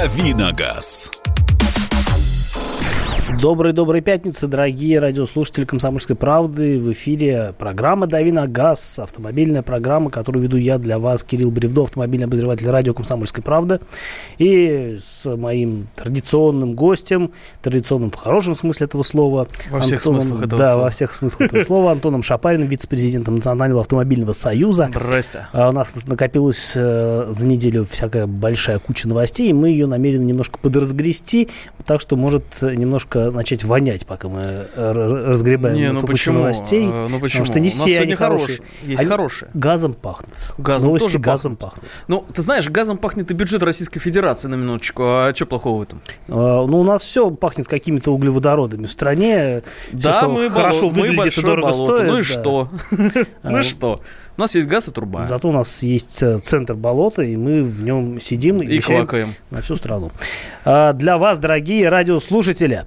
Давиногаз. Доброй-доброй пятницы, дорогие радиослушатели «Комсомольской правды». В эфире программа «Дави на газ», автомобильная программа, которую веду я для вас, Кирилл Бревдо, автомобильный обозреватель радио «Комсомольской правды». И с моим традиционным гостем, традиционным в хорошем смысле этого слова. Во Антоном, всех смыслах этого да, слова. во всех смыслах этого слова. Антоном Шапариным, вице-президентом Национального автомобильного союза. Здрасте. А у нас накопилась э, за неделю всякая большая куча новостей, и мы ее намерены немножко подразгрести, так что может немножко начать вонять, пока мы э, разгребаем Не, ну почему? новостей. Э, Ну почему? Потому что не У все они хорошие. хорошие. Есть Они хорошие. Газом пахнут. Газом Новости тоже газом пахнут. Ну, ты знаешь, газом пахнет и бюджет Российской Федерации на минуточку. А что плохого в этом? А, Ну, у нас все пахнет какими-то углеводородами в стране. Всё, да, мы, хорошо боло- мы выглядит и большое дорого болото. стоит. Ну и да. что? Ну А, и что? У нас есть газ и труба. Зато у нас есть э, центр болота, и мы в нем сидим и, И квакаем. на всю страну. А, Для вас, дорогие радиослушатели,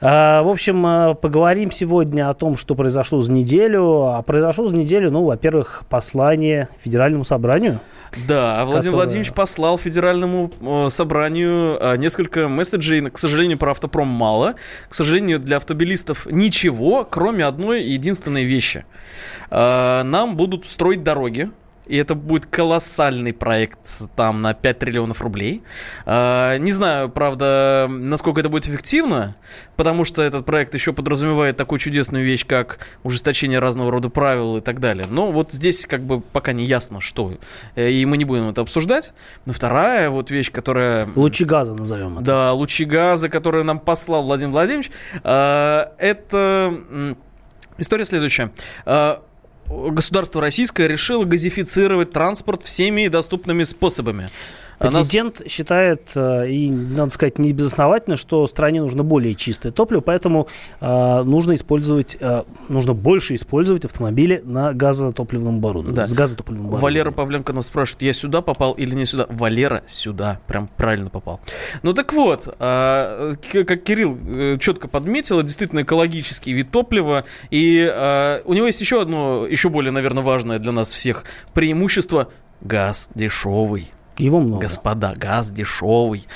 а, в общем, а, поговорим сегодня о том, что произошло за неделю. А произошло за неделю, ну, во-первых, послание Федеральному собранию. Да, Владимир Которая- Владимирович послал Федеральному э, собранию э, несколько месседжей. К сожалению, про автопром мало. К сожалению, для автобилистов ничего, кроме одной единственной вещи. Э, Нам будут строить дороги. И это будет колоссальный проект там на 5 триллионов рублей. Э, Не знаю, правда, насколько это будет эффективно, потому что этот проект еще подразумевает такую чудесную вещь, как ужесточение разного рода правил и так далее. Но вот здесь как бы пока не ясно, что. Э, И мы не будем это обсуждать. Но вторая вот вещь, которая... Лучи газа назовем это. Да, лучи газа, которые нам послал Владимир Владимирович, э, это история следующая. Государство российское решило газифицировать транспорт всеми доступными способами. Президент считает, э, и, надо сказать, не безосновательно, что стране нужно более чистое топливо, поэтому э, нужно использовать, э, нужно больше использовать автомобили на газотопливном оборудовании. Да. С газотопливным Валера оборудованием. Павленко нас спрашивает, я сюда попал или не сюда? Валера сюда, прям правильно попал. Ну так вот, как Кирилл четко подметил, действительно экологический вид топлива, и у него есть еще одно, еще более, наверное, важное для нас всех преимущество – газ дешевый. Его много. Господа, газ дешевый.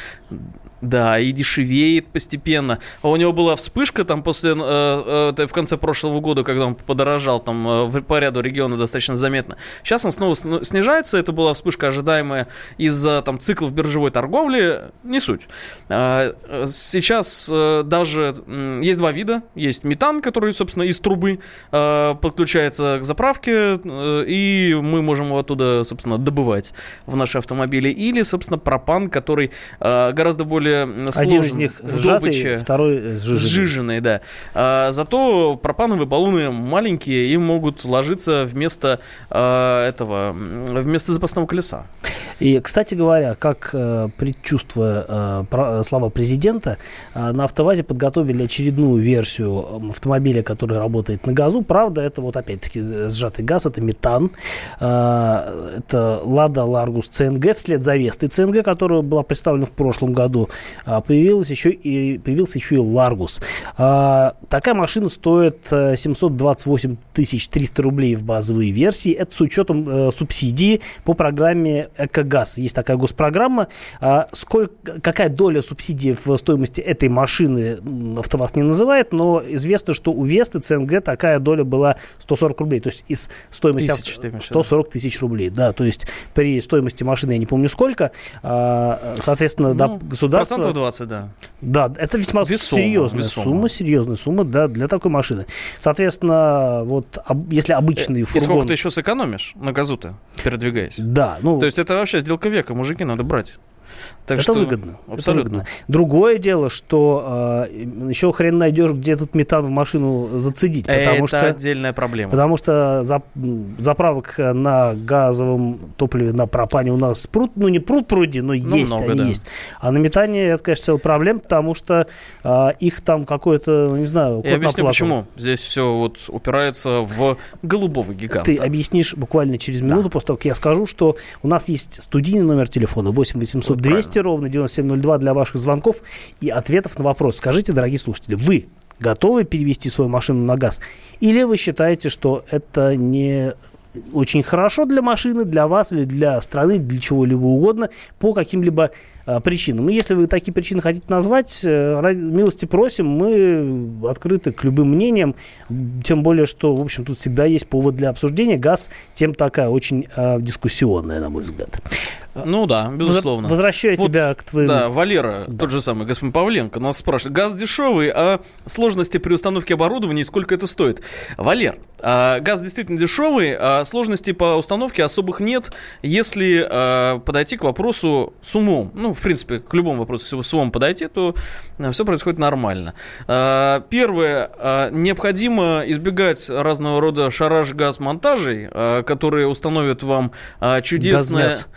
Да, и дешевеет постепенно. А у него была вспышка там после, э, э, в конце прошлого года, когда он подорожал там э, по ряду регионов достаточно заметно. Сейчас он снова сн- снижается. Это была вспышка ожидаемая из-за там циклов биржевой торговли. Не суть. А, э, Сейчас э, даже м, есть два вида. Есть метан, который, собственно, из трубы э, подключается к заправке, э, и мы можем его оттуда, собственно, добывать в наши автомобили. Или, собственно, пропан, который э, гораздо более м, сложен Один из них в сжатый, добыче. второй э, сжиженный. Сжиженные, да. А, зато пропановые баллоны маленькие и могут ложиться вместо а, этого, вместо запасного колеса. И, кстати говоря, как э, предчувствуя э, про- слова президента, э, на автовазе подготовили очередную версию автомобиля, который работает на газу. Правда, это вот опять-таки сжатый газ, это метан. Э, это Лада Ларгус CNG вслед за Вестой CNG, которая была представлена в прошлом году. А появилась еще и, появился еще и Ларгус. А, такая машина стоит э, 728 300 рублей в базовой версии. Это с учетом э, субсидии по программе «Экогаз». Есть такая госпрограмма. А, сколько, какая доля субсидии в стоимости этой машины АвтоВАЗ не называет, но известно, что у Весты ЦНГ такая доля была 140 рублей. То есть из стоимости Тысяч, авто- ты имеешь в виду? 140 тысяч рублей. Да, то есть при стоимости машины я не помню сколько. соответственно, да, Ну, государство... Процентов 20, да. Да, это весьма Весомо, серьезная весомо. сумма, серьезная сумма, да, для такой машины. Соответственно, вот об- если обычный И сколько ты еще сэкономишь на газу-то, передвигаясь? Да, ну, То есть это вообще сделка века, мужики, надо брать. Так это что выгодно. это Абсолютно. выгодно. Другое дело, что э, еще хрен найдешь, где этот метан в машину зацедить, потому это что... отдельная проблема. Потому что зап- заправок на газовом топливе на пропане у нас пруд, ну не пруд пруди, но есть много, они да. есть. А на метане это, конечно, целая проблема, потому что а, их там какое-то, ну, не знаю, Я объясню, почему. Здесь все вот упирается в голубого гиганта. Ты объяснишь буквально через минуту после того, как я скажу, что у нас есть студийный номер телефона 8 800 Вот 200 ровно 9702 для ваших звонков и ответов на вопрос. Скажите, дорогие слушатели, вы готовы перевести свою машину на газ? Или вы считаете, что это не очень хорошо для машины, для вас или для страны, для чего-либо угодно, по каким-либо а, причинам. Ну, если вы такие причины хотите назвать, э, милости просим, мы открыты к любым мнениям, тем более, что, в общем, тут всегда есть повод для обсуждения. Газ тем такая очень э, дискуссионная, на мой взгляд. Ну да, безусловно. Возвращаю вот, тебя к твоему... Да, Валера, да. тот же самый господин Павленко, нас спрашивает. Газ дешевый, а сложности при установке оборудования и сколько это стоит? Валер, а, газ действительно дешевый, а сложностей по установке особых нет, если а, подойти к вопросу с умом. Ну, в принципе, к любому вопросу с умом подойти, то а, все происходит нормально. А, первое, а, необходимо избегать разного рода шараж-газ-монтажей, а, которые установят вам а, чудесное... Газмяс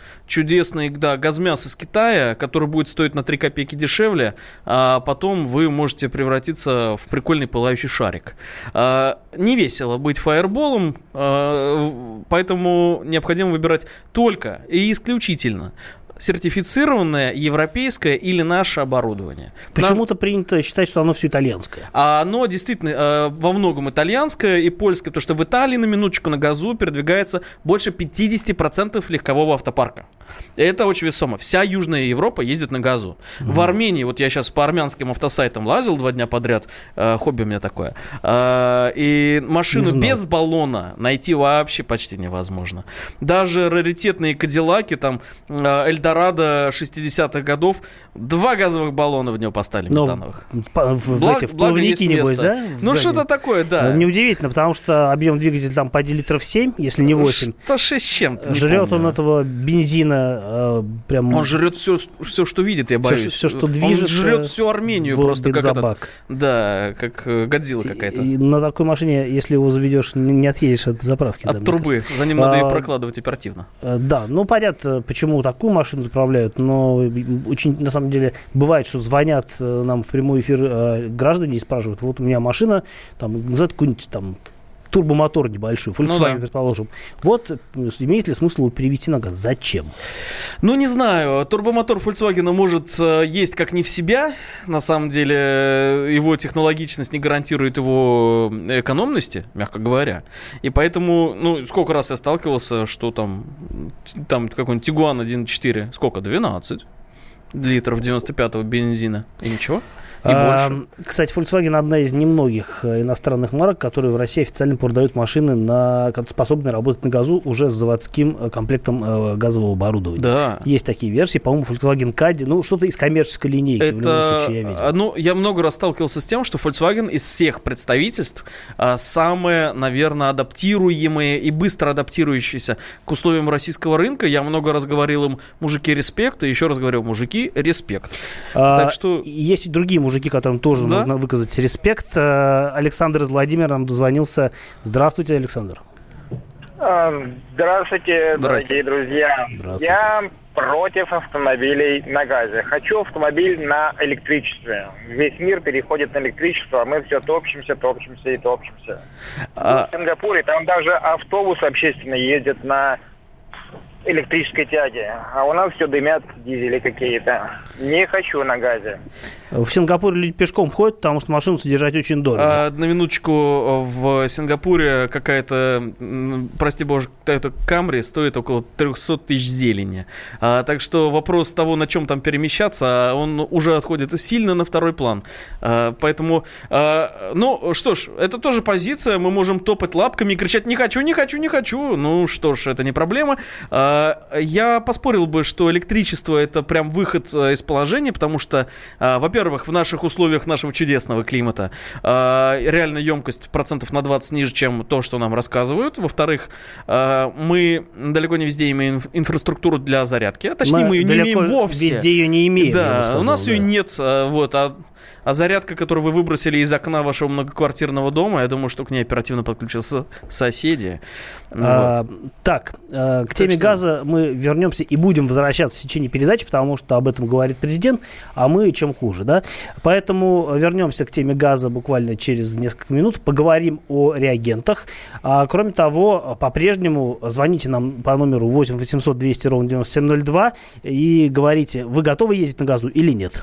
чудесный да, газмяс из Китая, который будет стоить на 3 копейки дешевле, а потом вы можете превратиться в прикольный пылающий шарик. А, не весело быть фаерболом, а, поэтому необходимо выбирать только и исключительно сертифицированное европейское или наше оборудование. Почему-то принято считать, что оно все итальянское. А оно действительно э, во многом итальянское и польское, потому что в Италии на минуточку на газу передвигается больше 50% легкового автопарка. Это очень весомо. Вся Южная Европа ездит на газу. Mm. В Армении, вот я сейчас по армянским автосайтам лазил два дня подряд, э, хобби у меня такое, э, и машину без баллона найти вообще почти невозможно. Даже раритетные кадиллаки, там, э, Эльдорадо 60-х годов, два газовых баллона в него поставили Но метановых. В, в, Благ, эти, в плавники, небось, да? Ну, что-то такое, да. Ну, неудивительно, потому что объем двигателя там по 1 литров 7, если не 8. 106 чем-то, Жрет он этого бензина э, прям... Он жрет все, все, что видит, я боюсь. Все, все что движется. Он жрет всю Армению просто, как этот, Да, как э, Годзилла какая-то. И, и на такой машине, если его заведешь, не отъедешь от заправки. От трубы. За ним надо а, и прокладывать оперативно. Э, да, ну понятно, почему такую машину машину заправляют, но очень, на самом деле, бывает, что звонят э, нам в прямой эфир э, граждане и спрашивают, вот у меня машина, там, назад какую-нибудь там турбомотор небольшой, Volkswagen, ну, да. предположим. Вот э, имеет ли смысл его перевести на газ? Зачем? Ну, не знаю. Турбомотор Volkswagen может есть как не в себя. На самом деле, его технологичность не гарантирует его экономности, мягко говоря. И поэтому, ну, сколько раз я сталкивался, что там, там какой-нибудь Tiguan 1.4, сколько? 12 литров 95-го бензина. И ничего? А, кстати, Volkswagen одна из немногих э, иностранных марок, которые в России официально продают машины, на, способные работать на газу уже с заводским э, комплектом э, газового оборудования. Да. Есть такие версии, по-моему, Volkswagen Caddy, ну, что-то из коммерческой линейки. Это, случае, я видел. Ну, я много раз сталкивался с тем, что Volkswagen из всех представительств а, самое, наверное, адаптируемое и быстро адаптирующееся к условиям российского рынка. Я много раз говорил им, мужики, респект, и еще раз говорю, мужики, респект. А, так что... Есть и другие мужики мужики, которым тоже да? нужно выказать респект. Э, Александр из Владимира нам дозвонился. Здравствуйте, Александр. А, здравствуйте, дорогие друзья. Здравствуйте. Я против автомобилей на газе. Хочу автомобиль на электричестве. Весь мир переходит на электричество, а мы все топчемся, топчемся и топчемся. А... В Сингапуре там даже автобус общественно ездит на электрической тяги. А у нас все дымят дизели какие-то. Не хочу на газе. В Сингапуре люди пешком ходят, потому что машину содержать очень дорого. А, на минуточку, в Сингапуре какая-то, прости боже, это Камри стоит около 300 тысяч зелени. А, так что вопрос того, на чем там перемещаться, он уже отходит сильно на второй план. А, поэтому, а, ну что ж, это тоже позиция. Мы можем топать лапками и кричать «не хочу, не хочу, не хочу». Ну что ж, это не проблема. А, я поспорил бы, что электричество это прям выход э, из положения, потому что, э, во-первых, в наших условиях нашего чудесного климата реальная емкость процентов на 20 ниже, чем то, что нам рассказывают. Во-вторых, мы далеко не везде имеем инфраструктуру для зарядки, а точнее мы, мы ее не имеем вовсе. Везде ее не имеем. Да, сказал, у нас да. ее нет, вот, а, а зарядка, которую вы выбросили из окна вашего многоквартирного дома, я думаю, что к ней оперативно подключатся соседи. А, вот. Так, к теме газа газа мы вернемся и будем возвращаться в течение передачи, потому что об этом говорит президент, а мы чем хуже, да? Поэтому вернемся к теме газа буквально через несколько минут, поговорим о реагентах. А, кроме того, по-прежнему звоните нам по номеру 8 800 200 ровно 9702 и говорите, вы готовы ездить на газу или нет.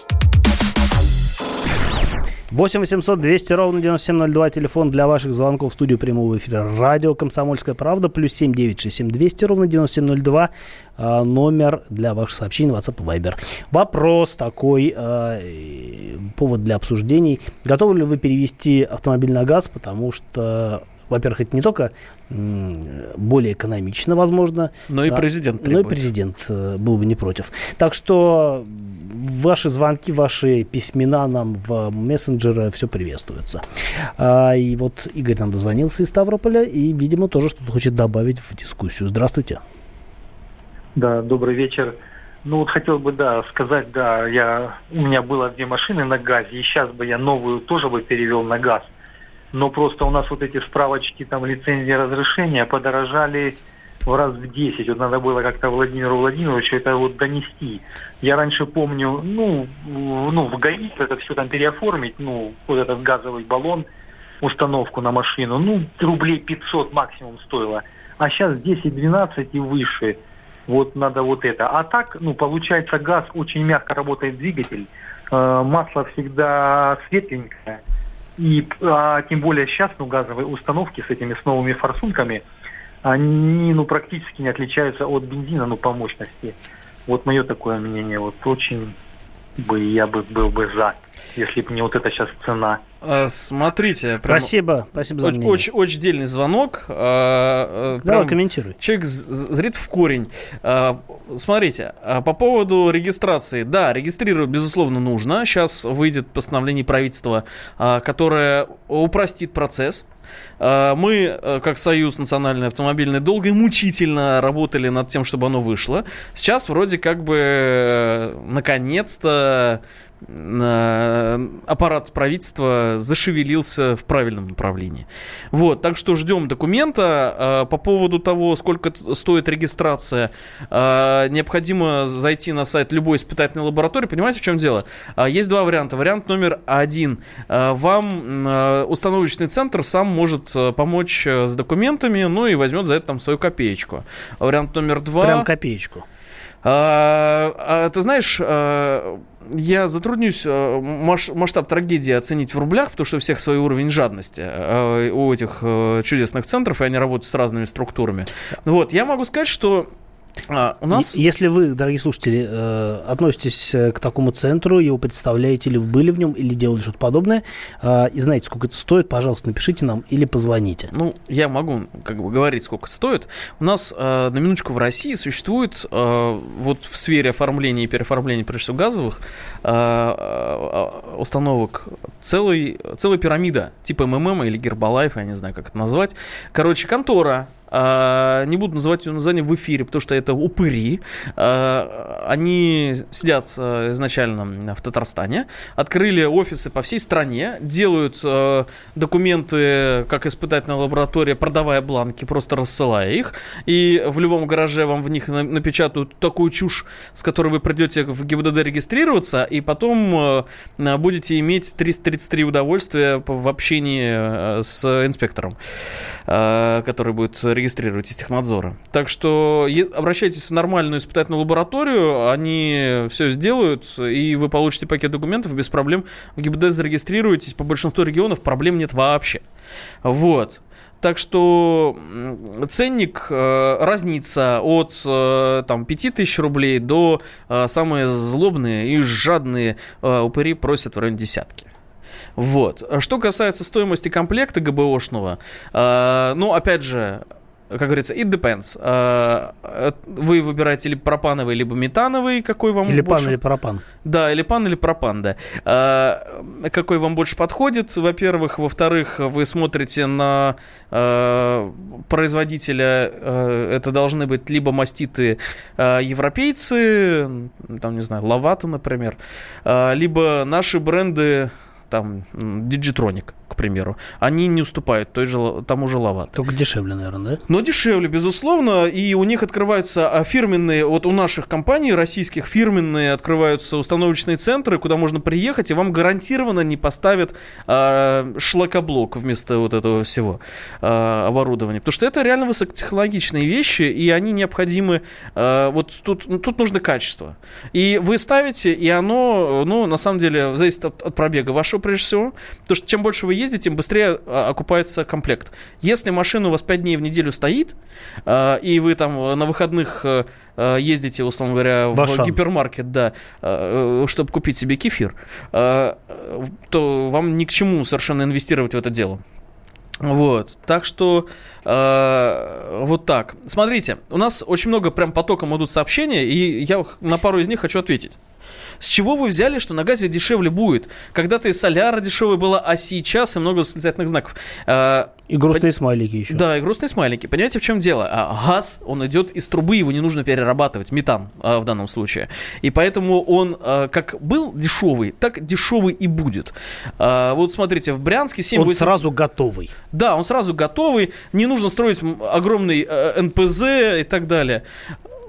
8 800 200 ровно 9702, телефон для ваших звонков в студию прямого эфира радио «Комсомольская правда», плюс 7 967 200 ровно 9702, э, номер для ваших сообщений WhatsApp и Viber. Вопрос такой, э, повод для обсуждений. Готовы ли вы перевести автомобиль на газ, потому что во-первых, это не только более экономично, возможно. Но и президент требует. Но и президент э, был бы не против. Так что ваши звонки, ваши письмена нам в мессенджеры, все приветствуется. А, и вот Игорь нам дозвонился из Ставрополя и, видимо, тоже что-то хочет добавить в дискуссию. Здравствуйте. Да, добрый вечер. Ну вот хотел бы, да, сказать, да, я, у меня было две машины на газе, и сейчас бы я новую тоже бы перевел на газ. Но просто у нас вот эти справочки, там, лицензии разрешения подорожали в раз в 10. Вот надо было как-то Владимиру Владимировичу это вот донести. Я раньше помню, ну, ну в ГАИ это все там переоформить, ну, вот этот газовый баллон, установку на машину, ну, рублей 500 максимум стоило. А сейчас 10-12 и выше. Вот надо вот это. А так, ну, получается, газ очень мягко работает двигатель. Э, масло всегда светленькое. И а, тем более сейчас, ну, газовые установки с этими с новыми форсунками – они ну, практически не отличаются от бензина ну, по мощности. Вот мое такое мнение. Вот очень бы я бы был бы за, если бы не вот эта сейчас цена. А, смотрите, прям спасибо, спасибо за очень, очень, очень дельный звонок. А, а, Давай комментируй. Человек зрит в корень. Смотрите, по поводу регистрации. Да, регистрировать, безусловно, нужно. Сейчас выйдет постановление правительства, которое упростит процесс. Мы, как Союз национальный автомобильный, долго и мучительно работали над тем, чтобы оно вышло. Сейчас вроде как бы э, наконец-то аппарат правительства зашевелился в правильном направлении. Вот, так что ждем документа. По поводу того, сколько стоит регистрация, необходимо зайти на сайт любой испытательной лаборатории. Понимаете, в чем дело? Есть два варианта. Вариант номер один. Вам установочный центр сам может помочь с документами, ну и возьмет за это там свою копеечку. Вариант номер два... Прям копеечку. А, а, ты знаешь, а, я затруднюсь а, масштаб трагедии оценить в рублях, потому что у всех свой уровень жадности а, у этих а, чудесных центров, и они работают с разными структурами. Вот, я могу сказать, что а, у нас... Если вы, дорогие слушатели, э, относитесь э, к такому центру, его представляете, или вы были в нем, или делали что-то подобное, э, и знаете, сколько это стоит, пожалуйста, напишите нам или позвоните. Ну, я могу как бы говорить, сколько это стоит. У нас, э, на минуточку, в России существует вот в сфере оформления и переоформления, прежде всего, газовых установок целый, целая пирамида, типа МММ или Гербалайф, я не знаю, как это назвать. Короче, контора, не буду называть ее название в эфире, потому что это упыри. А, они сидят а, изначально в Татарстане, открыли офисы по всей стране, делают документы, как испытательная лаборатория, продавая бланки, просто рассылая их. И в любом гараже вам в них напечатают такую чушь, с которой вы придете в ГИБДД регистрироваться, и потом будете иметь 333 удовольствия в общении с инспектором, который будет регистрируете с технадзора. Так что обращайтесь в нормальную испытательную лабораторию, они все сделают, и вы получите пакет документов без проблем. В ГИБДД зарегистрируетесь, по большинству регионов проблем нет вообще. Вот. Так что ценник э, разнится от э, там, 5000 рублей до э, самые злобные и жадные э, упыри просят в районе десятки. Вот. Что касается стоимости комплекта ГБОшного, э, ну, опять же, как говорится, it depends. А, э, вы выбираете либо пропановый, либо метановый, какой вам или больше... пан, или пропан. Да, или пан, или пропан, да. А, какой вам больше подходит, во-первых. Во-вторых, вы смотрите на а, производителя. Это должны быть либо маститы европейцы, там, не знаю, Лавата, например, либо наши бренды, там, Digitronic, к примеру, они не уступают той же, тому же Лават. Только дешевле, наверное, да? Но дешевле, безусловно, и у них открываются а, фирменные, вот у наших компаний российских фирменные открываются установочные центры, куда можно приехать, и вам гарантированно не поставят э, шлакоблок вместо вот этого всего э, оборудования. Потому что это реально высокотехнологичные вещи, и они необходимы, э, вот тут, ну, тут нужно качество. И вы ставите, и оно, ну, на самом деле, зависит от, от пробега вашего, прежде всего. Потому что чем больше вы ездите, тем быстрее а, окупается комплект. Если машина у вас 5 дней в неделю стоит, э, и вы там на выходных э, ездите, условно говоря, в Башан. гипермаркет, да, э, чтобы купить себе кефир, э, то вам ни к чему совершенно инвестировать в это дело. Вот, так что э, вот так. Смотрите, у нас очень много прям потоком идут сообщения, и я на пару из них хочу ответить. С чего вы взяли, что на газе дешевле будет? Когда-то и соляра дешевая была, а сейчас и много восклицательных знаков. А, и грустные смайлики еще. Да, и грустные смайлики. Понимаете, в чем дело? А газ, он идет из трубы, его не нужно перерабатывать, метан а, в данном случае. И поэтому он а, как был дешевый, так дешевый и будет. А, вот смотрите, в Брянске 7 Он 8... сразу готовый. Да, он сразу готовый. Не нужно строить огромный э, НПЗ и так далее.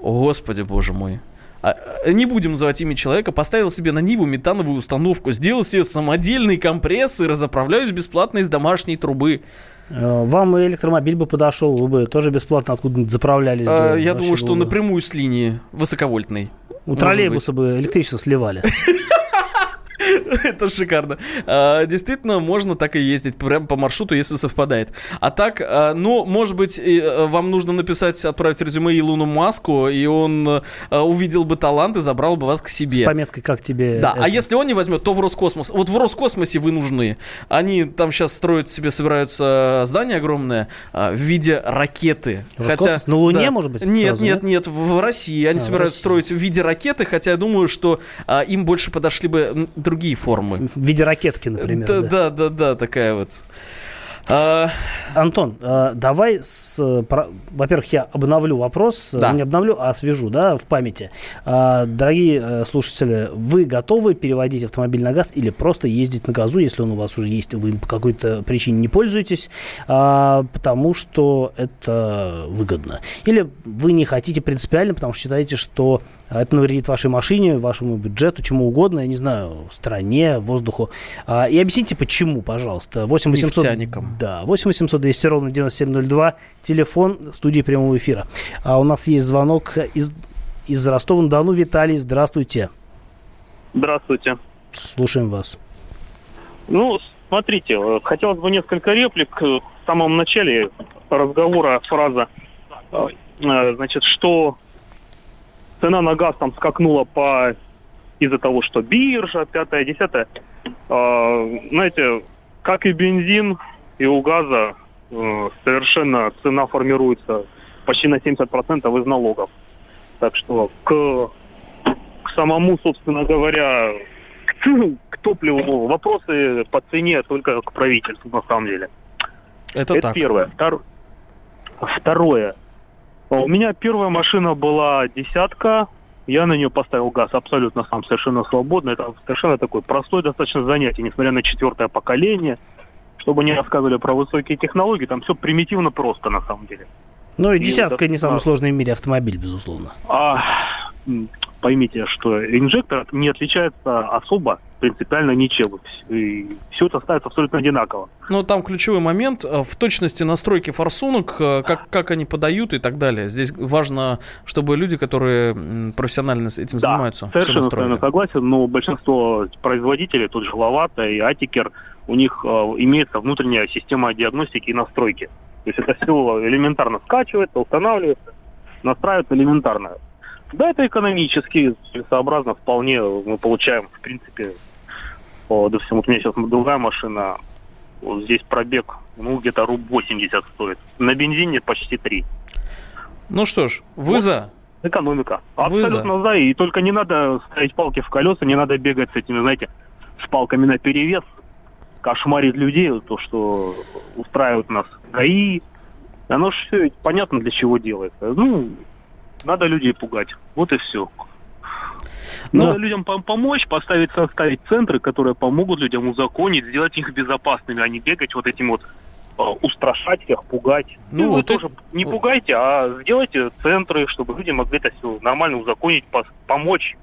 Господи, боже мой. А, не будем называть имя человека, поставил себе на Ниву метановую установку, сделал себе самодельный компресс и разоправляюсь бесплатно из домашней трубы. Э, вам электромобиль бы подошел, вы бы тоже бесплатно откуда-нибудь заправлялись. А, я думаю, что бы... напрямую с линии высоковольтной. У троллейбуса бы электричество сливали. Это шикарно. А, действительно, можно так и ездить прямо по маршруту, если совпадает. А так, а, ну, может быть, э, вам нужно написать, отправить резюме Илону Маску, и он а, увидел бы талант и забрал бы вас к себе. С пометкой, как тебе... Да, это... а если он не возьмет, то в Роскосмос. Вот в Роскосмосе вы нужны. Они там сейчас строят себе, собираются здание огромное в виде ракеты. Хотя, на Луне, да. может быть? Нет, сразу, нет, нет, в России. Они а, собираются строить в виде ракеты, хотя я думаю, что им больше подошли бы другие формы. В виде ракетки, например. Да, да, да, да, такая вот. А... Антон, а, давай, с, во-первых, я обновлю вопрос, да. не обновлю, а свяжу, да, в памяти. А, дорогие э, слушатели, вы готовы переводить автомобиль на газ или просто ездить на газу, если он у вас уже есть, вы по какой-то причине не пользуетесь, а, потому что это выгодно. Или вы не хотите принципиально, потому что считаете, что это навредит вашей машине, вашему бюджету, чему угодно, я не знаю, стране, воздуху. А, и объясните, почему, пожалуйста. 8 800... Нефтяникам. Да, 8 800 200 ровно 9702, телефон студии прямого эфира. А у нас есть звонок из, из Ростова-на-Дону. Виталий, здравствуйте. Здравствуйте. Слушаем вас. Ну, смотрите, э, хотелось бы несколько реплик. В самом начале разговора фраза, э, э, значит, что цена на газ там скакнула по из-за того, что биржа, пятое, десятое. Знаете, как и бензин, и у газа э, совершенно цена формируется почти на 70% из налогов. Так что к, к самому, собственно говоря, к, к топливу вопросы по цене только к правительству на самом деле. Это, Это так. первое. Втор... Второе. У меня первая машина была десятка. Я на нее поставил газ абсолютно сам, совершенно свободно. Это совершенно такое простое достаточно занятие, несмотря на четвертое поколение – чтобы не рассказывали про высокие технологии, там все примитивно просто на самом деле. Ну и, и десятка это, не самый а, сложный в мире автомобиль, безусловно. А, поймите, что инжектор не отличается особо принципиально ничем. И все это ставится абсолютно одинаково. Ну, там ключевой момент э, в точности настройки форсунок, э, как, как они подают и так далее. Здесь важно, чтобы люди, которые профессионально этим да, занимаются, совершенно согласен, но большинство производителей, тот же Лавата и Атикер, у них э, имеется внутренняя система диагностики и настройки. То есть это все элементарно скачивается, устанавливается, настраивается элементарно. Да, это экономически целесообразно вполне мы получаем, в принципе, по, допустим, вот у меня сейчас другая машина, вот здесь пробег, ну, где-то руб 80 стоит. На бензине почти 3. Ну что ж, вы вот. за? Экономика. Абсолютно за. за. И только не надо ставить палки в колеса, не надо бегать с этими, знаете, с палками на перевес, кошмарить людей, то, что устраивают нас ГАИ. Оно же все понятно для чего делается. Ну, надо людей пугать. Вот и все. Но... Надо людям помочь, поставить, составить центры, которые помогут людям узаконить, сделать их безопасными, а не бегать вот этим вот а, устрашать всех, пугать. Ну, ну вот тоже это... не пугайте, а сделайте центры, чтобы люди могли это все нормально узаконить, помочь.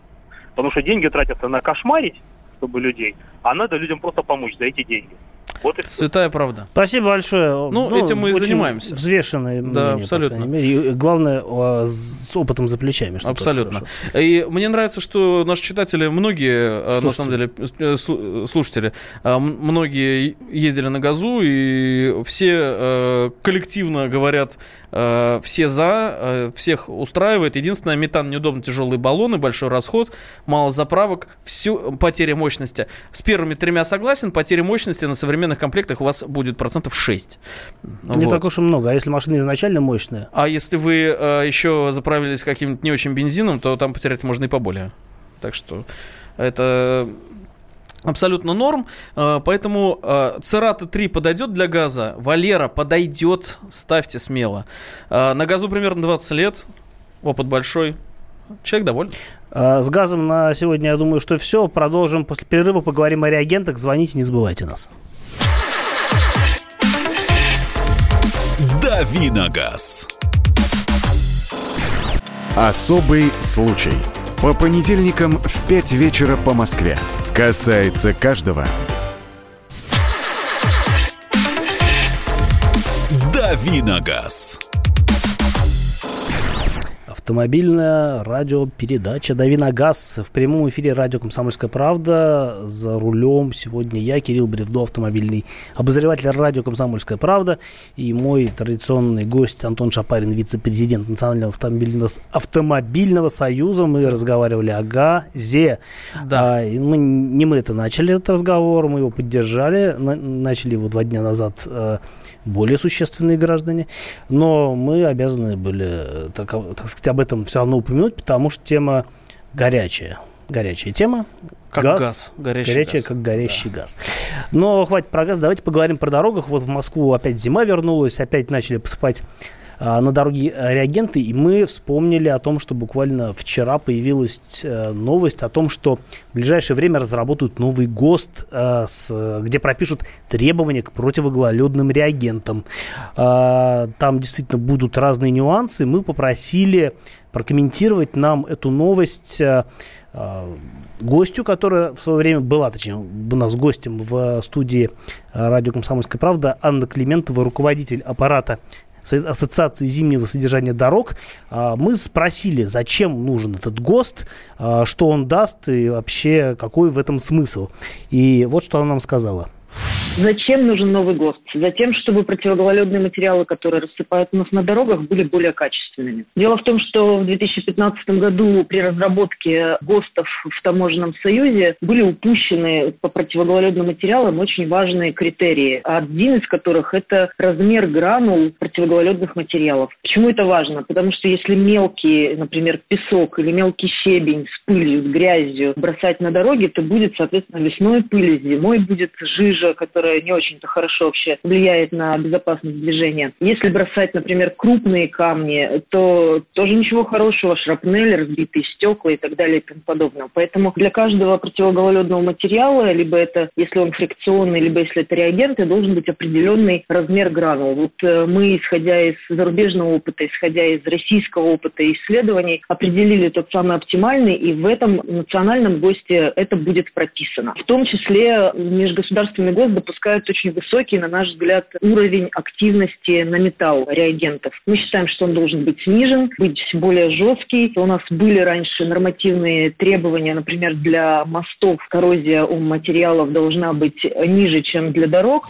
Потому что деньги тратятся на кошмарить, чтобы людей, а надо людям просто помочь за эти деньги. Вот и Святая правда. Спасибо большое. Ну, ну этим мы и занимаемся. Взвешенное мнение, Да, абсолютно. И главное, с опытом за плечами. Что абсолютно. И мне нравится, что наши читатели, многие, слушатели. Э, на самом деле, э, слушатели, э, многие ездили на газу, и все коллективно говорят, все за, всех устраивает. Единственное, метан неудобно, тяжелые баллоны, большой расход, мало заправок, всю потеря мощности. С первыми тремя согласен, потеря мощности на современных современных комплектах у вас будет процентов 6. Не вот. так уж и много. А если машина изначально мощная? А если вы э, еще заправились каким-нибудь не очень бензином, то там потерять можно и поболее. Так что это абсолютно норм. Э, поэтому Церата 3 подойдет для газа, Валера подойдет, ставьте смело. Э, на газу примерно 20 лет, опыт большой, человек доволен. Э, с газом на сегодня, я думаю, что все. Продолжим после перерыва, поговорим о реагентах. Звоните, не забывайте нас. Давиногаз. Особый случай. По понедельникам в 5 вечера по Москве. Касается каждого. Давиногаз. Автомобильная радиопередача «Дави на газ». В прямом эфире радио «Комсомольская правда». За рулем сегодня я, Кирилл Бревдо, автомобильный обозреватель радио «Комсомольская правда». И мой традиционный гость Антон Шапарин, вице-президент Национального автомобильного, автомобильного союза. Мы разговаривали о ГАЗе. Да. А, мы, не мы это начали, этот разговор, мы его поддержали. На, начали его два дня назад э, более существенные граждане. Но мы обязаны были, так, так сказать, об этом все равно упомянуть, потому что тема горячая. Горячая тема. Как газ. газ горячий горячая, газ. как горящий да. газ. Но хватит про газ, давайте поговорим про дорогах. Вот в Москву опять зима вернулась, опять начали посыпать на дороге э, реагенты, и мы вспомнили о том, что буквально вчера появилась э, новость о том, что в ближайшее время разработают новый ГОСТ, э, где пропишут требования к противогололедным реагентам. Там действительно будут разные нюансы. Мы попросили прокомментировать нам эту новость гостю, которая в свое время была, точнее, у нас гостем в студии радио «Комсомольская правда» Анна Климентова, руководитель аппарата Ассоциации зимнего содержания дорог. А, мы спросили, зачем нужен этот ГОСТ, а, что он даст и вообще какой в этом смысл. И вот что она нам сказала. Зачем нужен новый ГОСТ? Затем, чтобы противогололедные материалы, которые рассыпают у нас на дорогах, были более качественными. Дело в том, что в 2015 году при разработке ГОСТов в Таможенном союзе были упущены по противогололедным материалам очень важные критерии. Один из которых – это размер гранул противогололедных материалов. Почему это важно? Потому что если мелкий, например, песок или мелкий щебень с пылью, с грязью бросать на дороге, то будет, соответственно, весной пыль, зимой будет жижа, которая которая не очень-то хорошо вообще влияет на безопасность движения. Если бросать, например, крупные камни, то тоже ничего хорошего, шрапнель, разбитые стекла и так далее и тому подобное. Поэтому для каждого противогололедного материала, либо это, если он фрикционный, либо если это реагенты, должен быть определенный размер гранул. Вот э, мы, исходя из зарубежного опыта, исходя из российского опыта исследований, определили тот самый оптимальный, и в этом национальном ГОСТе это будет прописано. В том числе межгосударственный ГОСТ допускает допускают очень высокий, на наш взгляд, уровень активности на металл реагентов. Мы считаем, что он должен быть снижен, быть более жесткий. У нас были раньше нормативные требования, например, для мостов коррозия у материалов должна быть ниже, чем для дорог.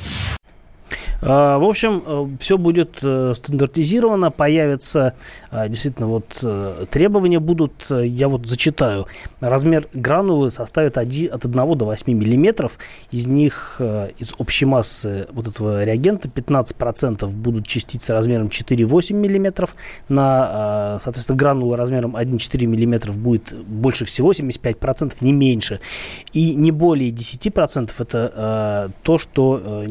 А, в общем, э, все будет э, стандартизировано, появятся а, действительно вот э, требования будут, я вот зачитаю. Размер гранулы составит от 1 до 8 миллиметров. Из них, из общей массы вот этого реагента, 15% будут частицы размером 4,8 миллиметров. На, а, соответственно, гранула размером 1,4 миллиметров будет больше всего, 75%, не меньше. И не более 10% это то, что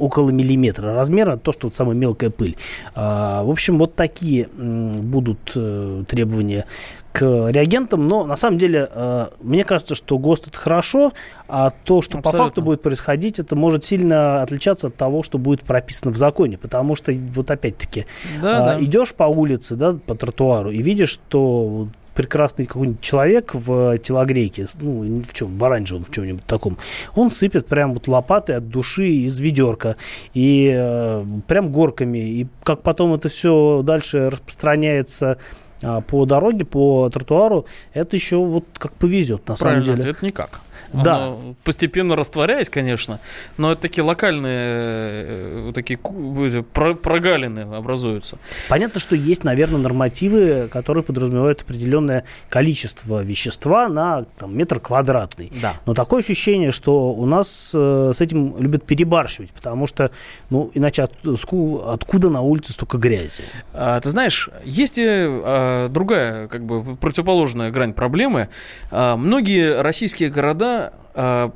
около миллиметра размера, то, что вот самая мелкая пыль. А, в общем, вот такие будут э, требования к реагентам, но на самом деле э, мне кажется, что ГОСТ это хорошо, а то, что Абсолютно. по факту будет происходить, это может сильно отличаться от того, что будет прописано в законе, потому что вот опять-таки да, э, да. идешь по улице, да, по тротуару и видишь, что прекрасный какой-нибудь человек в телогрейке, ну, в чем, в оранжевом, в чем-нибудь таком, он сыпет прям вот лопатой от души из ведерка и э, прям горками. И как потом это все дальше распространяется а, по дороге, по тротуару, это еще вот как повезет, на Правильно, самом деле. это никак. Да. Оно постепенно растворяясь, конечно, но это такие локальные, э, такие прогалины образуются. Понятно, что есть, наверное, нормативы, которые подразумевают определенное количество вещества на там, метр квадратный. Да. Но такое ощущение, что у нас э, с этим любят перебарщивать, потому что, ну, иначе от, откуда на улице столько грязи? А, ты знаешь, есть и а, другая, как бы, противоположная грань проблемы. А, многие российские города Э,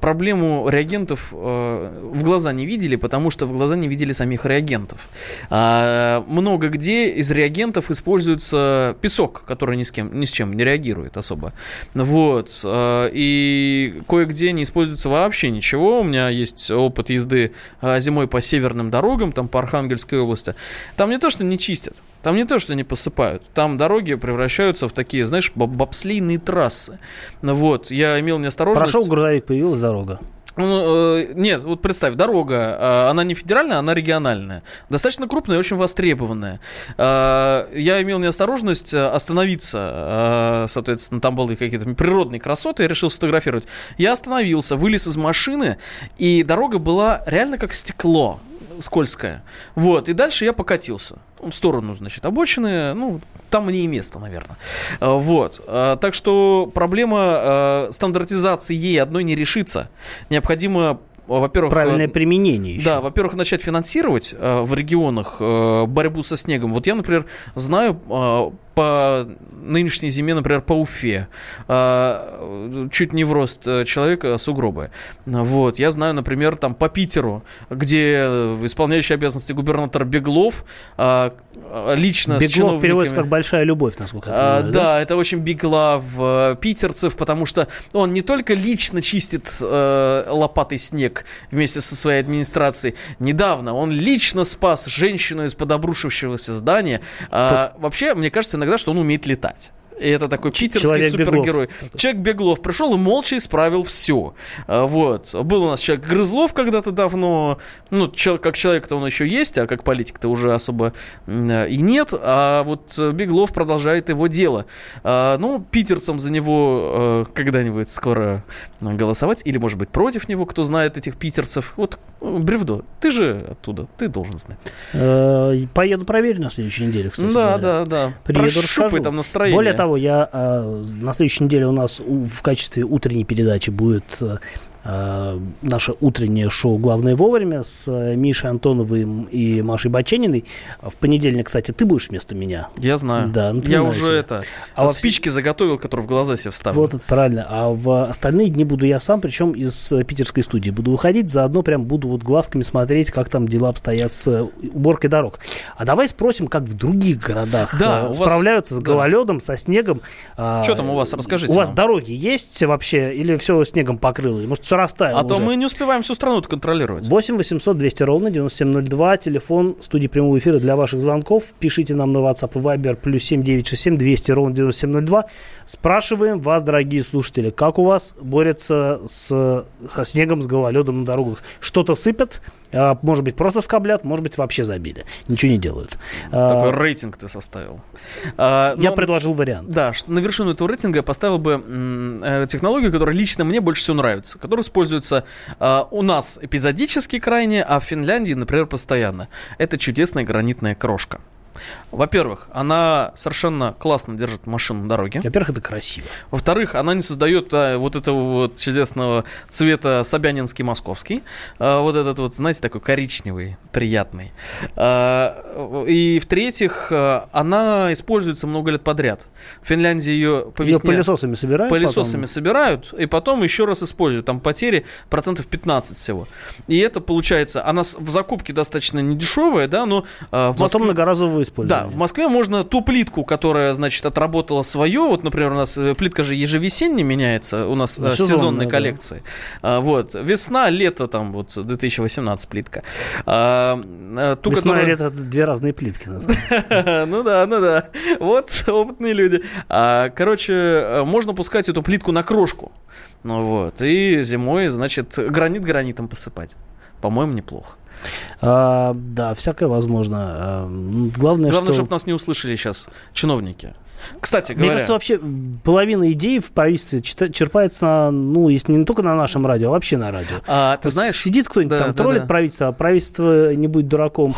проблему реагентов э, в глаза не видели, потому что в глаза не видели самих реагентов. А, много где из реагентов используется песок, который ни с, кем, ни с чем не реагирует особо. Вот. Э, и кое-где не используется вообще ничего. У меня есть опыт езды зимой по северным дорогам, там по Архангельской области. Там не то, что не чистят, там не то, что не посыпают. Там дороги превращаются в такие, знаешь, бобслейные трассы. Вот. Я имел неосторожность... Прошел грузовик, появилась дорога. Ну, э, нет, вот представь, дорога, э, она не федеральная, она региональная. Достаточно крупная и очень востребованная. Э, я имел неосторожность остановиться, соответственно, там были какие-то природные красоты, я решил сфотографировать. Я остановился, вылез из машины, и дорога была реально как стекло скользкая. Вот, и дальше я покатился в сторону, значит, обочины, ну, там мне и место, наверное. А, вот, а, так что проблема а, стандартизации ей одной не решится. Необходимо во-первых... Правильное применение еще. Да, во-первых, начать финансировать э, в регионах э, борьбу со снегом. Вот я, например, знаю э, по нынешней зиме, например, по Уфе. А, чуть не в рост э, человека сугробы. Вот. Я знаю, например, там по Питеру, где исполняющий обязанности губернатор Беглов а, лично Беглов переводится как «большая любовь», насколько я понимаю. А, да, да, это очень беглав э, питерцев, потому что он не только лично чистит э, лопатой снег вместе со своей администрацией. Недавно он лично спас женщину из-под обрушившегося здания. А, вообще, мне кажется, иногда, что он умеет летать. И это такой питерский человек супергерой. Беглов. Человек Беглов пришел и молча исправил все. А, вот. Был у нас человек Грызлов когда-то давно. Ну, как человек-то он еще есть, а как политик-то уже особо и нет. А вот Беглов продолжает его дело. А, ну, питерцам за него э, когда-нибудь скоро голосовать. Или, может быть, против него, кто знает этих питерцев. Вот, Бревдо, ты же оттуда, ты должен знать. Э, поеду проверю на следующей неделе, кстати. Да, да, да. Приеду, расскажу. там настроение. Более того, того, я э, на следующей неделе у нас у, в качестве утренней передачи будет э, Э, наше утреннее шоу «Главное вовремя» с э, Мишей Антоновым и Машей Бачениной. В понедельник, кстати, ты будешь вместо меня. Я знаю. Да, Я уже тебе. это а спички вообще... заготовил, которые в глаза себе вставил. Вот это правильно. А в остальные дни буду я сам, причем из э, питерской студии. Буду выходить, заодно прям буду вот глазками смотреть, как там дела обстоят с уборкой дорог. А давай спросим, как в других городах да, справляются вас... с гололедом, да. со снегом. Что а, там у вас? Расскажите. У вам. вас дороги есть вообще или все снегом покрыло? Может, все растаяло А уже. то мы не успеваем всю страну контролировать. 8 800 200 ровно 9702, телефон студии прямого эфира для ваших звонков. Пишите нам на WhatsApp и Viber плюс 7967 200 ровно 9702. Спрашиваем вас, дорогие слушатели, как у вас борются с, со снегом, с гололедом на дорогах? Что-то сыпят? А, может быть, просто скоблят, может быть, вообще забили. Ничего не делают. А, Такой рейтинг ты составил. А, я предложил вариант. Да, что на вершину этого рейтинга я поставил бы э, технологию, которая лично мне больше всего нравится, которая используется у нас эпизодически крайне, а в Финляндии, например, постоянно. Это чудесная гранитная крошка. Во-первых, она совершенно классно держит машину на дороге. Во-первых, это красиво. Во-вторых, она не создает а, вот этого вот чудесного цвета Собянинский московский. А, вот этот вот, знаете, такой коричневый, приятный. А, и в-третьих, она используется много лет подряд. В Финляндии ее по весне... Ее пылесосами собирают? Пылесосами потом? собирают, и потом еще раз используют. Там потери процентов 15 всего. И это получается, она в закупке достаточно недешевая, да, но а, в Москве... многоразового использования. Да, в Москве можно ту плитку, которая, значит, отработала свое, вот, например, у нас э, плитка же ежевесенне меняется, у нас ну, сезонная, сезонной коллекции. Да. Вот, весна, лето, там, вот, 2018 плитка. А, э, ту, Весна которая... и лето – две разные плитки. Ну да, ну да. Вот, опытные люди. А, короче, э, можно пускать эту плитку на крошку. Ну вот, и зимой, значит, гранит гранитом посыпать. По-моему, неплохо. А, да, всякое возможно. А, главное, Главное, что... чтобы нас не услышали сейчас чиновники. Кстати говоря... Мне кажется, вообще половина идей в правительстве черпается, ну, если не только на нашем радио, а вообще на радио. А, ты вот знаешь... Сидит кто-нибудь да, там, да, троллит да. правительство, а правительство не будет дураком.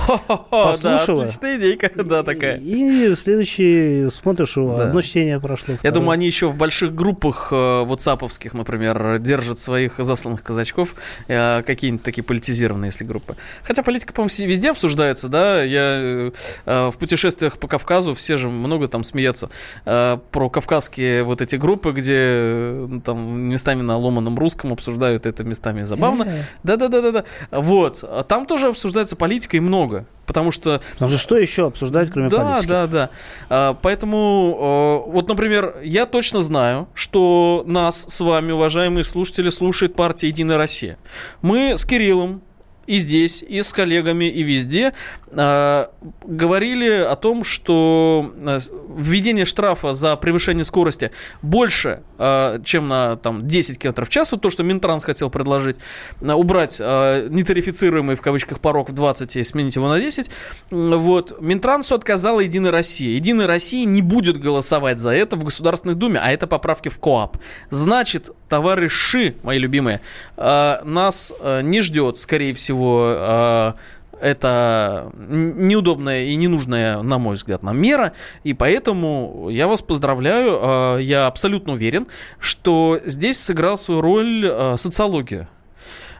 Послушала. Да, отличная идейка, да, такая. И, следующий смотришь, да. одно чтение прошло. Я думаю, они еще в больших группах ватсаповских, э, например, держат своих засланных казачков, э, какие-нибудь такие политизированные, если группы. Хотя политика, по-моему, везде обсуждается, да, я э, в путешествиях по Кавказу все же много там смеются э, про кавказские вот эти группы, где э, там местами на ломаном русском обсуждают это местами забавно. Да-да-да-да-да. Вот. А там тоже обсуждается политика и много. Потому что... Потому что что еще обсуждать, кроме да, политики? Да, да, да. Поэтому, э, вот, например, я точно знаю, что нас с вами, уважаемые слушатели, слушает партия «Единая Россия». Мы с Кириллом и здесь, и с коллегами, и везде э, говорили о том, что э, введение штрафа за превышение скорости больше, э, чем на там, 10 км в час, вот то, что Минтранс хотел предложить, э, убрать э, нетарифицируемый в кавычках порог в 20 и сменить его на 10, вот, Минтрансу отказала Единая Россия. Единая Россия не будет голосовать за это в Государственной Думе, а это поправки в КОАП. Значит, товарищи, мои любимые, э, нас э, не ждет, скорее всего, э, это неудобная и ненужная, на мой взгляд, нам мера, и поэтому я вас поздравляю, я абсолютно уверен, что здесь сыграл свою роль социология.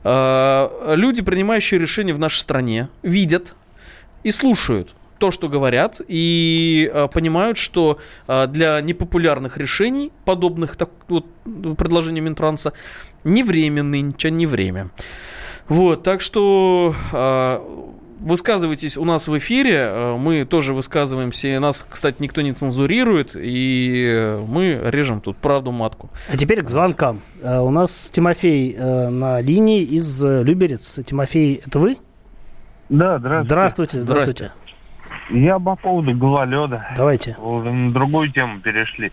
Люди, принимающие решения в нашей стране, видят и слушают то, что говорят, и э, понимают, что э, для непопулярных решений, подобных так, вот, предложению Минтранса, не время нынче, не время. Вот, так что э, высказывайтесь у нас в эфире, э, мы тоже высказываемся, нас, кстати, никто не цензурирует, и мы режем тут правду матку. А теперь к звонкам. Э, у нас Тимофей э, на линии из Люберец. Тимофей, это вы? Да, здравствуйте. Здравствуйте, здравствуйте. Я по поводу гололеда. Давайте. Уже на другую тему перешли.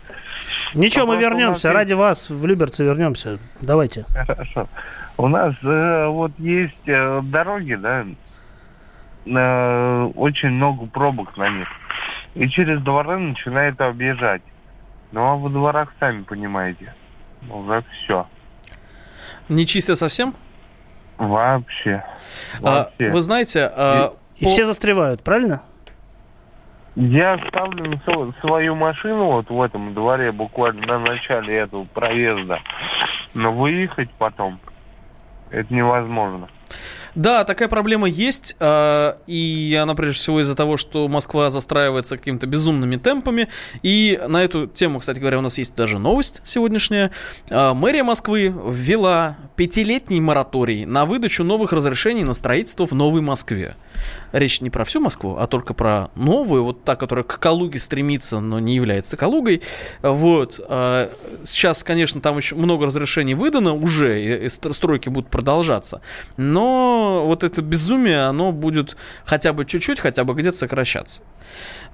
Ничего, по мы вернемся. Нас... Ради вас в Люберцы вернемся. Давайте. Хорошо. У нас э, вот есть э, дороги, да, э, очень много пробок на них. И через дворы начинает объезжать. Ну а во дворах, сами понимаете, уже все. Не чисто совсем? Вообще. Вообще. А, вы знаете... А, и, по... и все застревают, правильно? Я ставлю свою машину вот в этом дворе буквально на начале этого проезда, но выехать потом это невозможно. Да, такая проблема есть, а, и она прежде всего из-за того, что Москва застраивается какими-то безумными темпами. И на эту тему, кстати говоря, у нас есть даже новость сегодняшняя. А, мэрия Москвы ввела пятилетний мораторий на выдачу новых разрешений на строительство в Новой Москве. Речь не про всю Москву, а только про новую, вот та, которая к Калуге стремится, но не является Калугой. Вот. А, сейчас, конечно, там еще много разрешений выдано уже, и стройки будут продолжаться. Но вот это безумие, оно будет хотя бы чуть-чуть, хотя бы где-то сокращаться.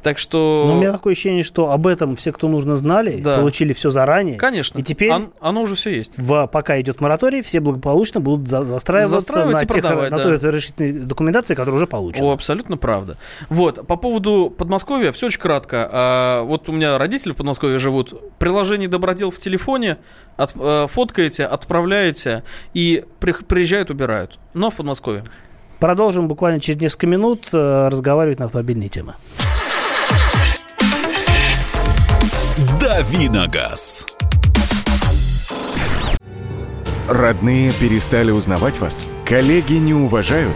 Так что... Но у меня такое ощущение, что об этом все, кто нужно, знали, да. получили все заранее. Конечно. И теперь... Он, оно уже все есть. В, пока идет мораторий, все благополучно будут за, застраиваться на, тех, продавать, на да. той разрешительной документации, которая уже получена. Абсолютно правда. Вот, по поводу Подмосковья, все очень кратко. А, вот у меня родители в Подмосковье живут. Приложение «Добродел» в телефоне, от, а, фоткаете, отправляете, и при, приезжают, убирают. Но в Подмосковье. Продолжим буквально через несколько минут э, разговаривать на автомобильные темы. Давиногаз. Родные перестали узнавать вас? Коллеги не уважают?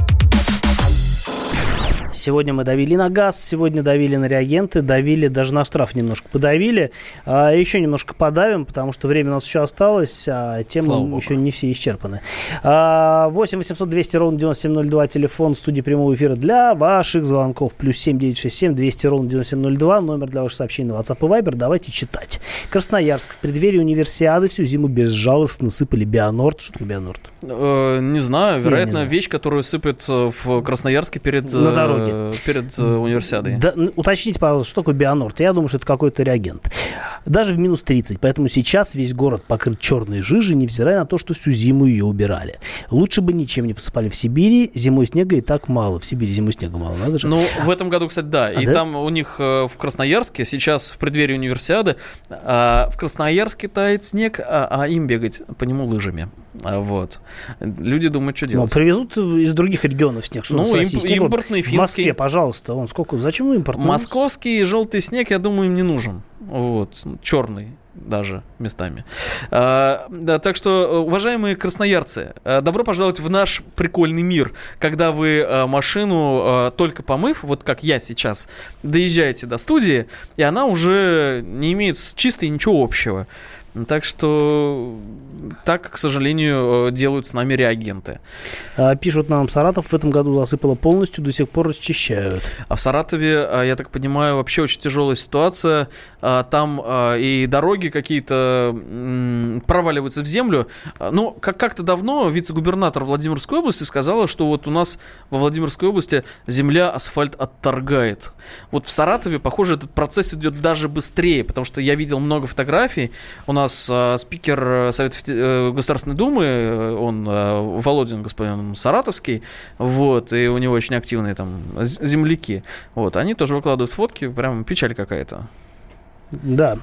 Сегодня мы давили на газ, сегодня давили на реагенты, давили даже на штраф немножко подавили. А еще немножко подавим, потому что время у нас еще осталось, а темы Слава еще Богу. не все исчерпаны. 8 800 200 ровно 9702, телефон студии прямого эфира для ваших звонков. Плюс 7 967 200 ровно 9702, номер для ваших сообщений на WhatsApp и Viber. Давайте читать. Красноярск. В преддверии универсиады всю зиму безжалостно сыпали Бионорд. Что такое Бионорд? Э, не знаю. Вероятно, знаю. вещь, которую сыпят э, в Красноярске перед... На дороге Э, перед э, универсиадой. Да, уточните, пожалуйста, что такое бионорд? Я думаю, что это какой-то реагент. Даже в минус 30. Поэтому сейчас весь город покрыт черной жижей, невзирая на то, что всю зиму ее убирали. Лучше бы ничем не посыпали в Сибири. Зимой снега и так мало. В Сибири зимой снега мало, надо же. Ну, в этом году, кстати, да. А, и да? там у них э, в Красноярске сейчас в преддверии универсиады а, в Красноярске тает снег, а, а им бегать по нему лыжами. А, вот. Люди думают, что делать. Ну, привезут из других регионов снег. Что ну, имп- импортный финский. В Москве, пожалуйста. Он сколько, зачем импортный? Московский желтый снег, я думаю, им не нужен. Вот. Черный даже местами. А, да, так что, уважаемые красноярцы, а, добро пожаловать в наш прикольный мир, когда вы а, машину только помыв, вот как я сейчас, доезжаете до студии, и она уже не имеет с чистой ничего общего. Так что так, к сожалению, э, делают с нами реагенты. А, пишут нам, Саратов в этом году засыпало полностью, до сих пор расчищают. А в Саратове, а, я так понимаю, вообще очень тяжелая ситуация. А, там и дороги какие-то проваливаются в землю. Ну, как- как-то давно вице-губернатор Владимирской области сказала, что вот у нас во Владимирской области земля асфальт отторгает. Вот в Саратове, похоже, этот процесс идет даже быстрее, потому что я видел много фотографий. У нас спикер Совета Э, Государственной Думы, э, он э, Володин господин Саратовский, вот, и у него очень активные там земляки, вот, они тоже выкладывают фотки, прям печаль какая-то. Да.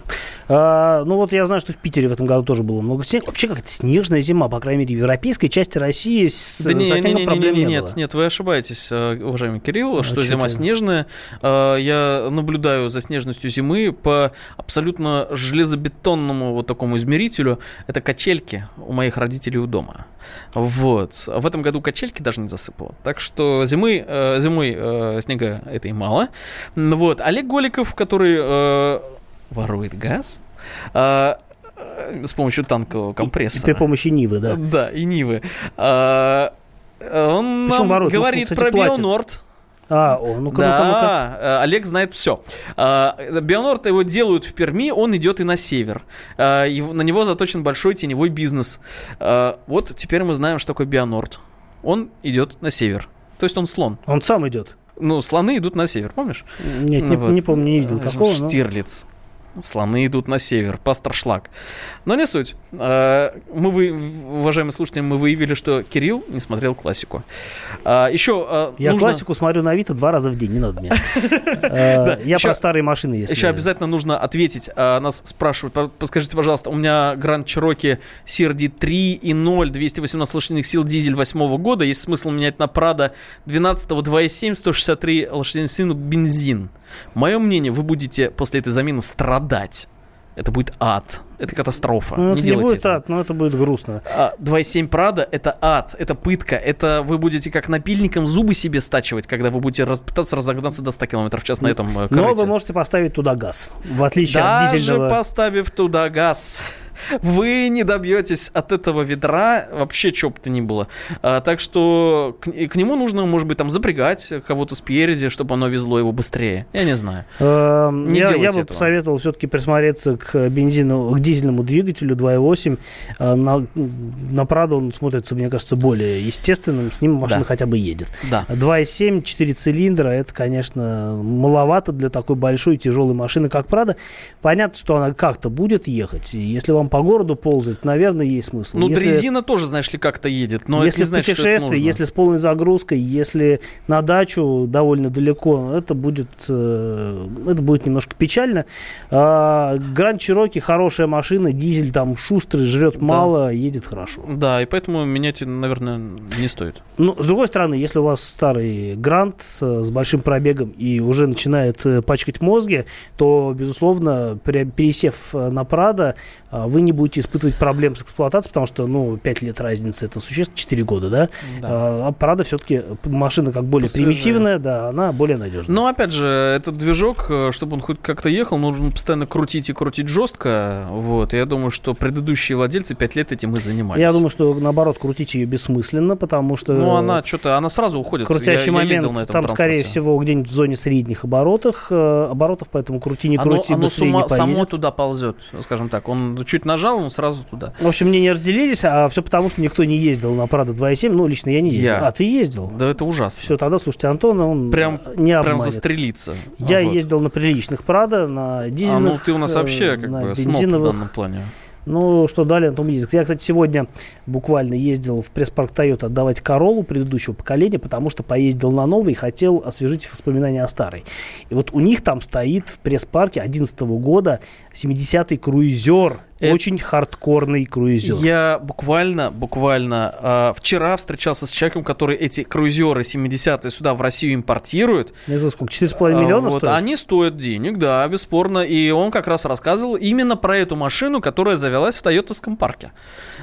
А, ну вот я знаю, что в Питере в этом году тоже было много снега. Вообще какая-то снежная зима, по крайней мере, в европейской части России с, да не, не, не, проблем не, не, не, Нет, нет, вы ошибаетесь, э, уважаемый Кирилл, а что, зима ты? снежная. А, я наблюдаю за снежностью зимы по абсолютно железобетонному вот такому измерителю. Это качельки у моих родителей у дома. Вот. В этом году качельки даже не засыпало. Так что зимы, э, зимой э, снега это и мало. Вот. Олег Голиков, который ворует газ, а, с помощью танкового компрессора. И при помощи Нивы, да. Да, и Нивы. А, он Причем нам ворует, говорит про Бионорд. А, о, ну-ка, да, ну-ка, ну-ка. Олег знает все. А, Бионорд его делают в Перми, он идет и на север. А, на него заточен большой теневой бизнес. А, вот теперь мы знаем, что такое Бионорд. Он идет на север. То есть он слон. Он сам идет. Ну, слоны идут на север, помнишь? Нет, ну, не, вот. не помню, не видел такого. Штирлиц. Но... Слоны идут на север, пастор шлак. Но не суть. А, мы, вы, уважаемые слушатели, мы выявили, что Кирилл не смотрел классику. А, Еще а, Я нужно... классику смотрю на Авито два раза в день, не надо мне. Я про старые машины, если... Еще обязательно нужно ответить. Нас спрашивают, подскажите, пожалуйста, у меня Grand Cherokee CRD 3.0, 218 лошадиных сил, дизель 8 года. Есть смысл менять на Prado 12 2.7, 163 лошадиных сил, бензин. Мое мнение, вы будете после этой замены страдать. Это будет ад. Это катастрофа. Ну, не это не будет это. ад, но это будет грустно. 2.7 Прада – это ад, это пытка. Это вы будете как напильником зубы себе стачивать, когда вы будете раз, пытаться разогнаться до 100 км в час на этом корыте. Но вы можете поставить туда газ, в отличие Даже от дизельного. Даже поставив туда газ вы не добьетесь от этого ведра вообще чего бы то ни было. А, так что к, к нему нужно, может быть, там запрягать кого-то спереди, чтобы оно везло его быстрее. Я не знаю. Эм, не я, я бы посоветовал все-таки присмотреться к бензину, к дизельному двигателю 2.8. А, на, на Прадо он смотрится, мне кажется, более естественным. С ним машина да. хотя бы едет. Да. 2.7, 4 цилиндра, это, конечно, маловато для такой большой тяжелой машины, как Прада. Понятно, что она как-то будет ехать. Если вам по городу ползать, наверное, есть смысл. Ну, если, дрезина тоже, знаешь ли, как-то едет, но если это значит, путешествие, если с полной загрузкой, если на дачу довольно далеко, это будет, э, это будет немножко печально. А, Гранд Чироки хорошая машина, дизель там шустрый, жрет да. мало, едет хорошо. Да, и поэтому менять, наверное, не стоит. Ну, с другой стороны, если у вас старый Гранд с большим пробегом и уже начинает э, пачкать мозги, то, безусловно, пересев на Прада, вы не будете испытывать проблем с эксплуатацией, потому что, ну, 5 лет разницы, это существенно, 4 года, да? да. А Прада все-таки машина как более Посвежая. примитивная, да, она более надежная. Но, опять же, этот движок, э, чтобы он хоть как-то ехал, нужно постоянно крутить и крутить жестко, вот, я думаю, что предыдущие владельцы 5 лет этим и занимались. Я думаю, что, наоборот, крутить ее бессмысленно, потому что... Ну, она что-то, она сразу уходит. Крутящий я, момент, я на этом там, скорее всего, где-нибудь в зоне средних оборотах, э, оборотов, поэтому крути, не крути, оно, оно не само туда ползет, скажем так. Он чуть нажал, он сразу туда. В общем, мне не разделились, а все потому, что никто не ездил на Прада 2.7. Ну, лично я не ездил. Я. А, ты ездил? Да это ужасно. Все, тогда, слушайте, Антон, он прям, не обманет. Прям застрелиться. Я вот. ездил на приличных Прада, на дизельных. А, ну ты у нас вообще как бы сноп в данном плане. Ну, что дали на том. Я, кстати, сегодня буквально ездил в пресс-парк Toyota отдавать Королу предыдущего поколения, потому что поездил на новый и хотел освежить воспоминания о старой. И вот у них там стоит в пресс-парке 2011 года 70-й круизер это... Очень хардкорный круизер. Я буквально, буквально э, вчера встречался с человеком, который эти круизеры 70-е сюда в Россию импортирует. Не знаю, сколько, 4,5 миллиона вот, стоят? Они стоят денег, да, бесспорно. И он как раз рассказывал именно про эту машину, которая завелась в Тойотовском парке.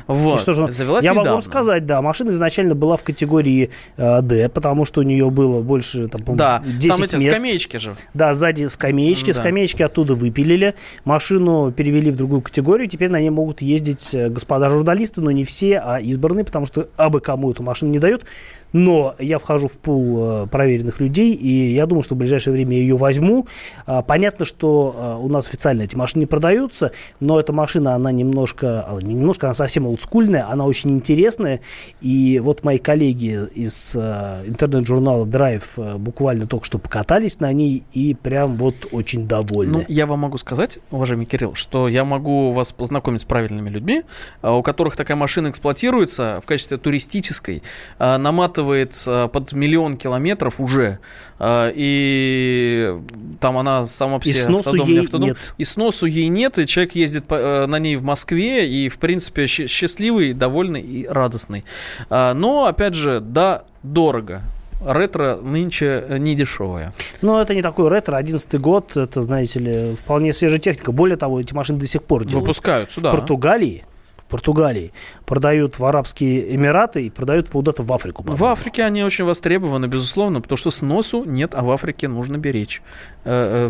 Вот. что же, завелась я недавно. могу сказать, да, машина изначально была в категории э, D, потому что у нее было больше, там, да, 10 там эти мест. скамеечки же. Да, сзади скамеечки, да. скамеечки оттуда выпилили, машину перевели в другую категорию, историю. Теперь на ней могут ездить э, господа журналисты, но не все, а избранные, потому что абы кому эту машину не дают. Но я вхожу в пул э, проверенных людей, и я думаю, что в ближайшее время я ее возьму. А, понятно, что э, у нас официально эти машины не продаются, но эта машина, она немножко, а, не немножко, она совсем олдскульная, она очень интересная. И вот мои коллеги из э, интернет-журнала Drive буквально только что покатались на ней и прям вот очень довольны. Ну, я вам могу сказать, уважаемый Кирилл, что я могу вас познакомить с правильными людьми, у которых такая машина эксплуатируется в качестве туристической, наматывает накатывает э, под миллион километров уже, э, и там она сама по себе и сносу автодом, ей автодом, нет. И сносу ей нет, и человек ездит э, на ней в Москве, и, в принципе, счастливый, довольный и радостный. Но, опять же, да, дорого ретро нынче не дешевое. Но это не такой ретро, 11 год, это, знаете ли, вполне свежая техника. Более того, эти машины до сих пор делают. Выпускаются, да. В Португалии Португалии, продают в Арабские Эмираты и продают куда-то в Африку. В Африке они очень востребованы, безусловно, потому что сносу нет, а в Африке нужно беречь э,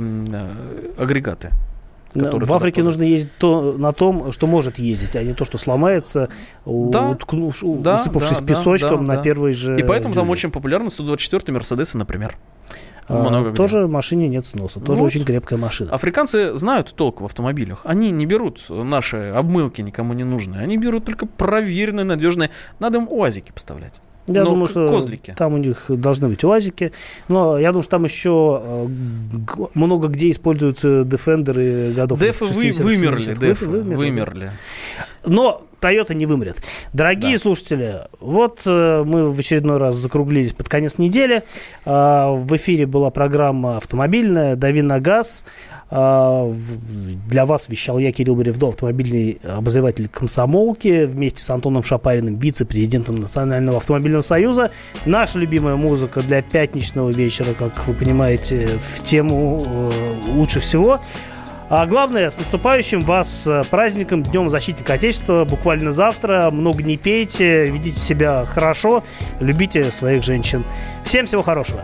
В Африке нужно ездить то, на том, что может ездить, а не то, что сломается, да, уткнув, да, усыпавшись да, песочком да, на да. первой же... И поэтому дюне. там очень популярны 124-й Мерседесы, например. А, Много где. тоже машине нет сноса. Тоже вот. очень крепкая машина. Африканцы знают толк в автомобилях. Они не берут наши обмылки никому не нужные. Они берут только проверенные, надежные. Надо им УАЗики поставлять. Я Но думаю, что козлики. там у них должны быть УАЗики. Но я думаю, что там еще э, много где используются Defender годов Дефы вы, вымерли. Дефы вымерли. вымерли. Но Toyota не вымрет. Дорогие да. слушатели, вот э, мы в очередной раз закруглились под конец недели. Э, в эфире была программа автомобильная «Дави на газ». Э, для вас вещал я, Кирилл Бревдо, автомобильный обозреватель комсомолки, вместе с Антоном Шапариным, вице-президентом Национального автомобильного союза. Наша любимая музыка для пятничного вечера, как вы понимаете, в тему э, лучше всего – а главное, с наступающим вас э, праздником, Днем Защитника Отечества. Буквально завтра. Много не пейте, ведите себя хорошо, любите своих женщин. Всем всего хорошего.